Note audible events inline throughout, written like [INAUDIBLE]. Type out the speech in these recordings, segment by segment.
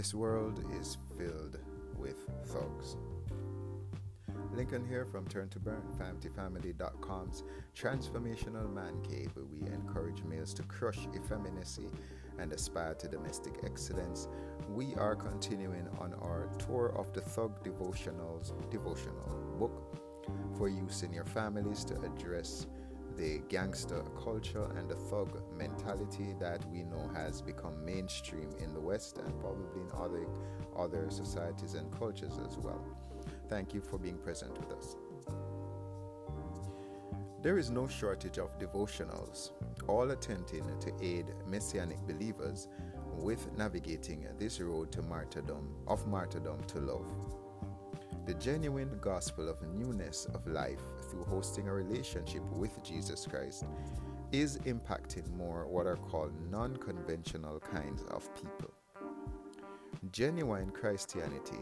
This world is filled with thugs. Lincoln here from Turn to Burn, FamilyFamily.com's transformational man cave, where we encourage males to crush effeminacy and aspire to domestic excellence. We are continuing on our tour of the Thug Devotionals devotional book for use in your families to address the gangster culture and the thug mentality that we know has become mainstream in the West and probably in other other societies and cultures as well. Thank you for being present with us. There is no shortage of devotionals, all attempting to aid messianic believers with navigating this road to martyrdom of martyrdom to love. The genuine gospel of newness of life through hosting a relationship with Jesus Christ is impacting more what are called non conventional kinds of people. Genuine Christianity,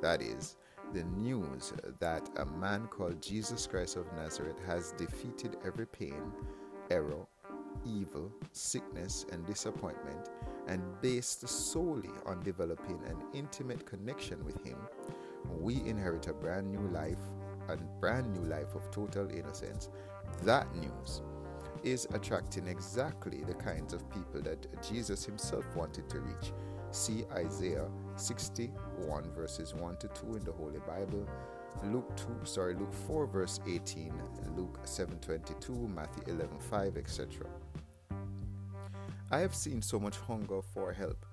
that is, the news that a man called Jesus Christ of Nazareth has defeated every pain, error, evil, sickness, and disappointment, and based solely on developing an intimate connection with Him, we inherit a brand new life, a brand new life of total innocence. That news is attracting exactly the kinds of people that Jesus himself wanted to reach. See Isaiah 61 verses 1 to 2 in the Holy Bible, Luke 2, sorry, Luke 4 verse 18, Luke 7:22, Matthew 11:5, etc. I have seen so much hunger for help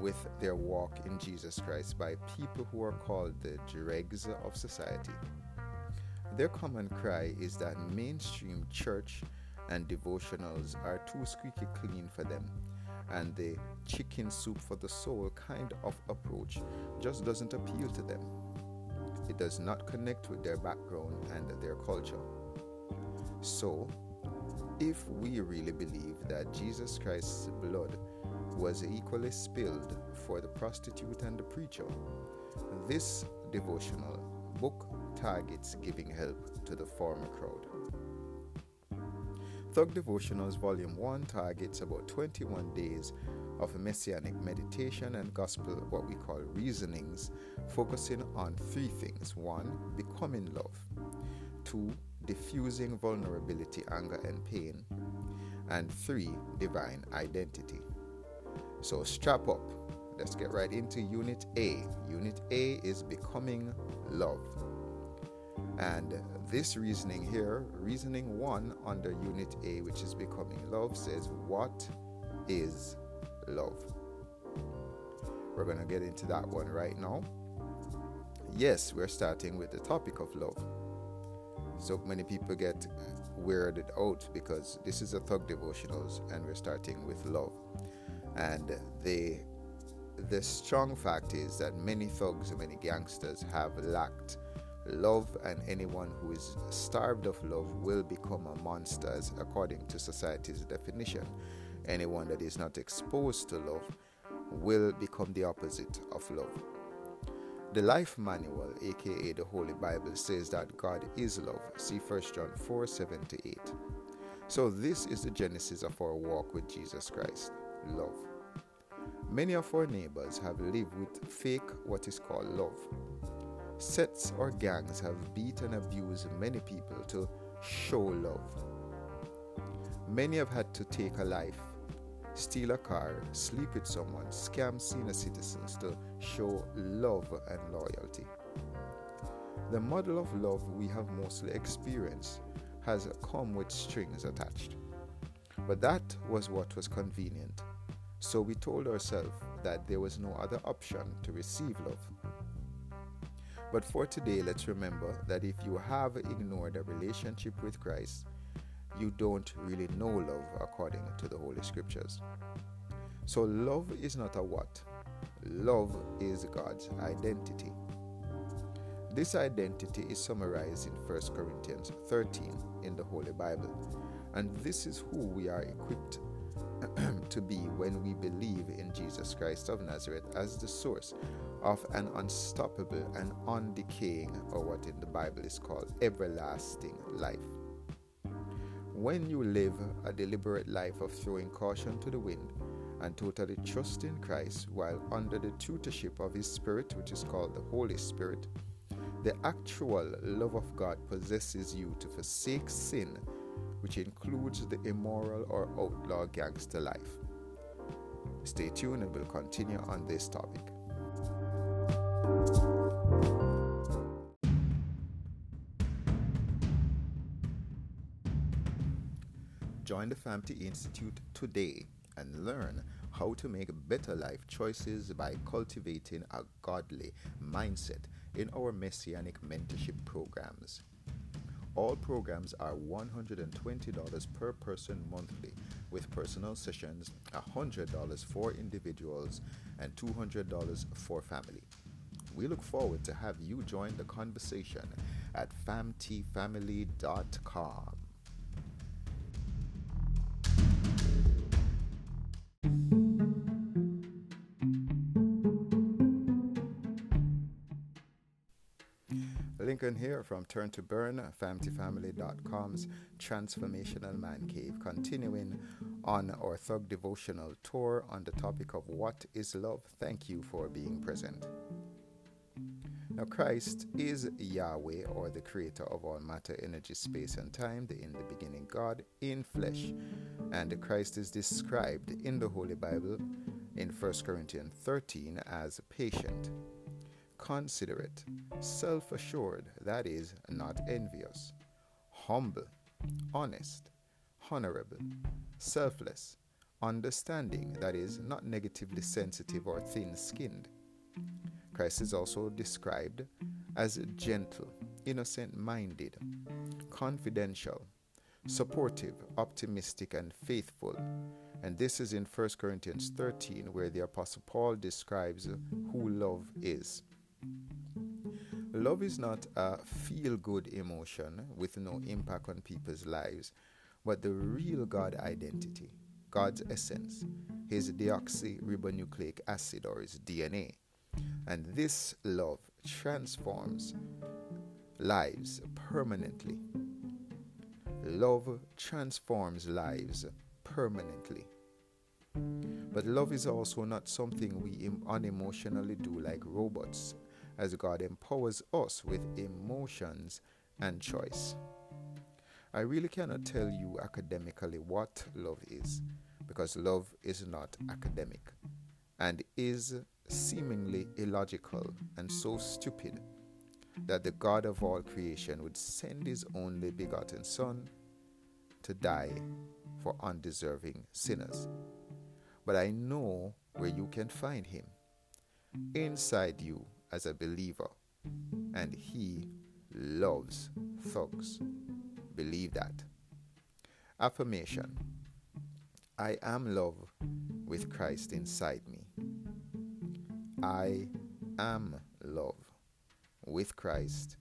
with their walk in Jesus Christ by people who are called the dregs of society. Their common cry is that mainstream church and devotionals are too squeaky clean for them, and the chicken soup for the soul kind of approach just doesn't appeal to them. It does not connect with their background and their culture. So, if we really believe that Jesus Christ's blood was equally spilled for the prostitute and the preacher. This devotional book targets giving help to the former crowd. Thug Devotionals Volume 1 targets about 21 days of messianic meditation and gospel, what we call reasonings, focusing on three things. One, becoming love. Two, diffusing vulnerability, anger, and pain. And three, divine identity. So strap up. Let's get right into Unit A. Unit A is becoming love. And this reasoning here, reasoning 1 under Unit A, which is becoming love, says, What is love? We're going to get into that one right now. Yes, we're starting with the topic of love. So many people get weirded out because this is a thug devotionals and we're starting with love. And the the strong fact is that many thugs and many gangsters have lacked love, and anyone who is starved of love will become a monster, according to society's definition. Anyone that is not exposed to love will become the opposite of love. The Life Manual, aka the Holy Bible, says that God is love. See 1 John 4 7 to 8. So, this is the genesis of our walk with Jesus Christ love. Many of our neighbors have lived with fake what is called love. Sets or gangs have beat and abused many people to show love. Many have had to take a life, steal a car, sleep with someone, scam senior citizens to show love and loyalty. The model of love we have mostly experienced has come with strings attached. But that was what was convenient so we told ourselves that there was no other option to receive love. But for today, let's remember that if you have ignored a relationship with Christ, you don't really know love according to the Holy Scriptures. So, love is not a what, love is God's identity. This identity is summarized in 1 Corinthians 13 in the Holy Bible, and this is who we are equipped [CLEARS THROAT] to be when we believe in Jesus Christ of Nazareth as the source of an unstoppable and undecaying, or what in the Bible is called everlasting life. When you live a deliberate life of throwing caution to the wind and totally trust in Christ while under the tutorship of His Spirit, which is called the Holy Spirit, the actual love of God possesses you to forsake sin, which includes the immoral or outlaw gangster life. Stay tuned and we'll continue on this topic. Join the FAMT Institute today and learn how to make better life choices by cultivating a godly mindset in our Messianic mentorship programs. All programs are $120 per person monthly, with personal sessions $100 for individuals and $200 for family. We look forward to have you join the conversation at famtfamily.com. Lincoln here from Turn to Burn, FamilyFamily.com's Transformational Man Cave, continuing on our Thug Devotional tour on the topic of what is love. Thank you for being present. Now, Christ is Yahweh, or the creator of all matter, energy, space, and time, the in the beginning God in flesh. And Christ is described in the Holy Bible in 1 Corinthians 13 as patient considerate, self assured, that is, not envious, humble, honest, honorable, selfless, understanding, that is, not negatively sensitive or thin skinned. Christ is also described as gentle, innocent minded, confidential, supportive, optimistic, and faithful. And this is in 1 Corinthians 13, where the Apostle Paul describes who love is. Love is not a feel good emotion with no impact on people's lives, but the real God identity, God's essence, his deoxyribonucleic acid or his DNA. And this love transforms lives permanently. Love transforms lives permanently. But love is also not something we unemotionally do like robots as God empowers us with emotions and choice. I really cannot tell you academically what love is because love is not academic and is seemingly illogical and so stupid that the God of all creation would send his only begotten Son to die for undeserving sinners. But I know where you can find him inside you as a believer, and He loves thugs. Believe that. Affirmation I am love with Christ inside me. I am love with Christ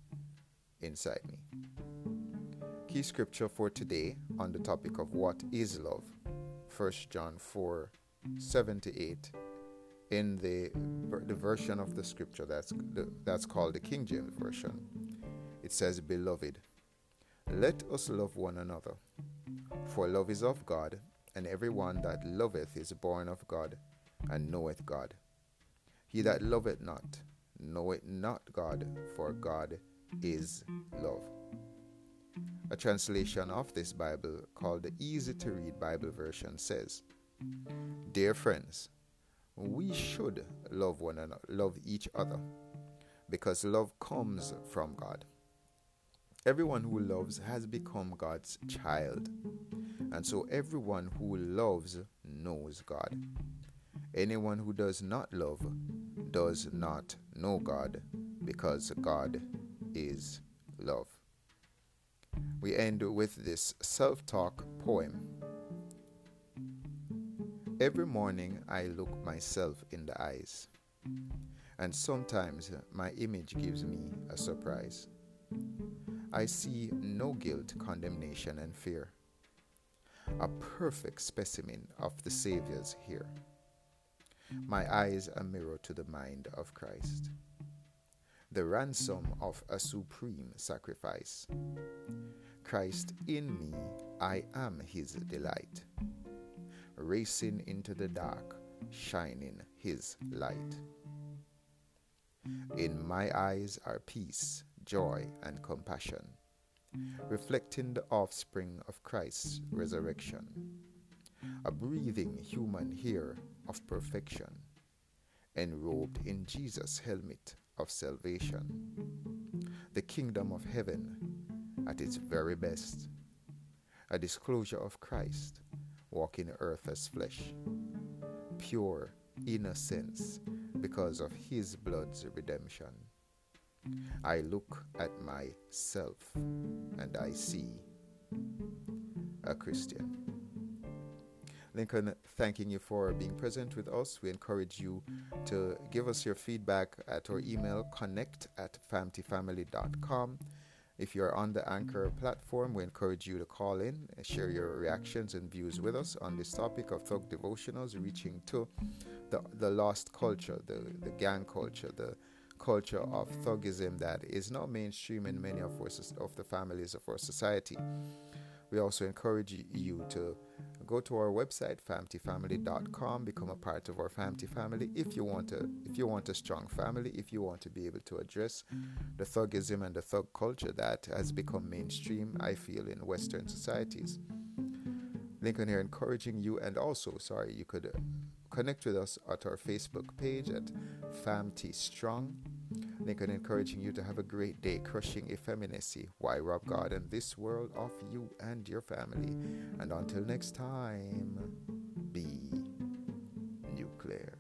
inside me. Key scripture for today on the topic of what is love 1 John 4 7 to 8 in the, the version of the scripture that's, that's called the King James Version. It says, Beloved, let us love one another, for love is of God, and every one that loveth is born of God, and knoweth God. He that loveth not, knoweth not God, for God is love. A translation of this Bible, called the Easy to Read Bible Version, says, Dear friends, we should love one another, love each other, because love comes from God. Everyone who loves has become God's child, and so everyone who loves knows God. Anyone who does not love does not know God, because God is love. We end with this self talk poem. Every morning I look myself in the eyes, and sometimes my image gives me a surprise. I see no guilt, condemnation, and fear. A perfect specimen of the Savior's here. My eyes a mirror to the mind of Christ, the ransom of a supreme sacrifice. Christ in me, I am his delight racing into the dark, shining His light. In my eyes are peace, joy, and compassion, reflecting the offspring of Christ's resurrection. A breathing human here of perfection, enrobed in Jesus' helmet of salvation. The kingdom of heaven at its very best, a disclosure of Christ walking earth as flesh, pure innocence because of his blood's redemption. I look at myself and I see a Christian. Lincoln, thanking you for being present with us. We encourage you to give us your feedback at our email connect at famtifamily.com. If you're on the Anchor platform, we encourage you to call in and share your reactions and views with us on this topic of thug devotionals, reaching to the, the lost culture, the, the gang culture, the culture of thugism that is not mainstream in many of, our, of the families of our society. We also encourage you to go to our website famtifamily.com become a part of our family family. If you want to if you want a strong family if you want to be able to address the thugism and the thug culture that has become mainstream i feel in western societies. Lincoln here encouraging you and also sorry you could connect with us at our facebook page at famty strong Lincoln encouraging you to have a great day, crushing effeminacy. Why rob God and this world of you and your family? And until next time, be nuclear.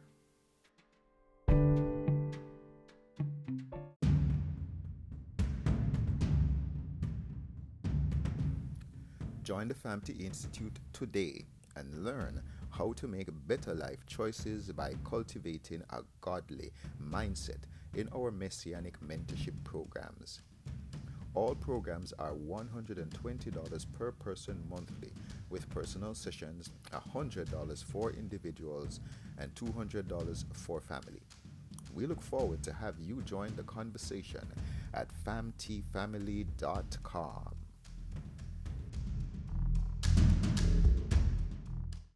Join the FAMTI Institute today and learn how to make better life choices by cultivating a godly mindset in our Messianic mentorship programs. All programs are $120 per person monthly, with personal sessions $100 for individuals and $200 for family. We look forward to have you join the conversation at famtfamily.com.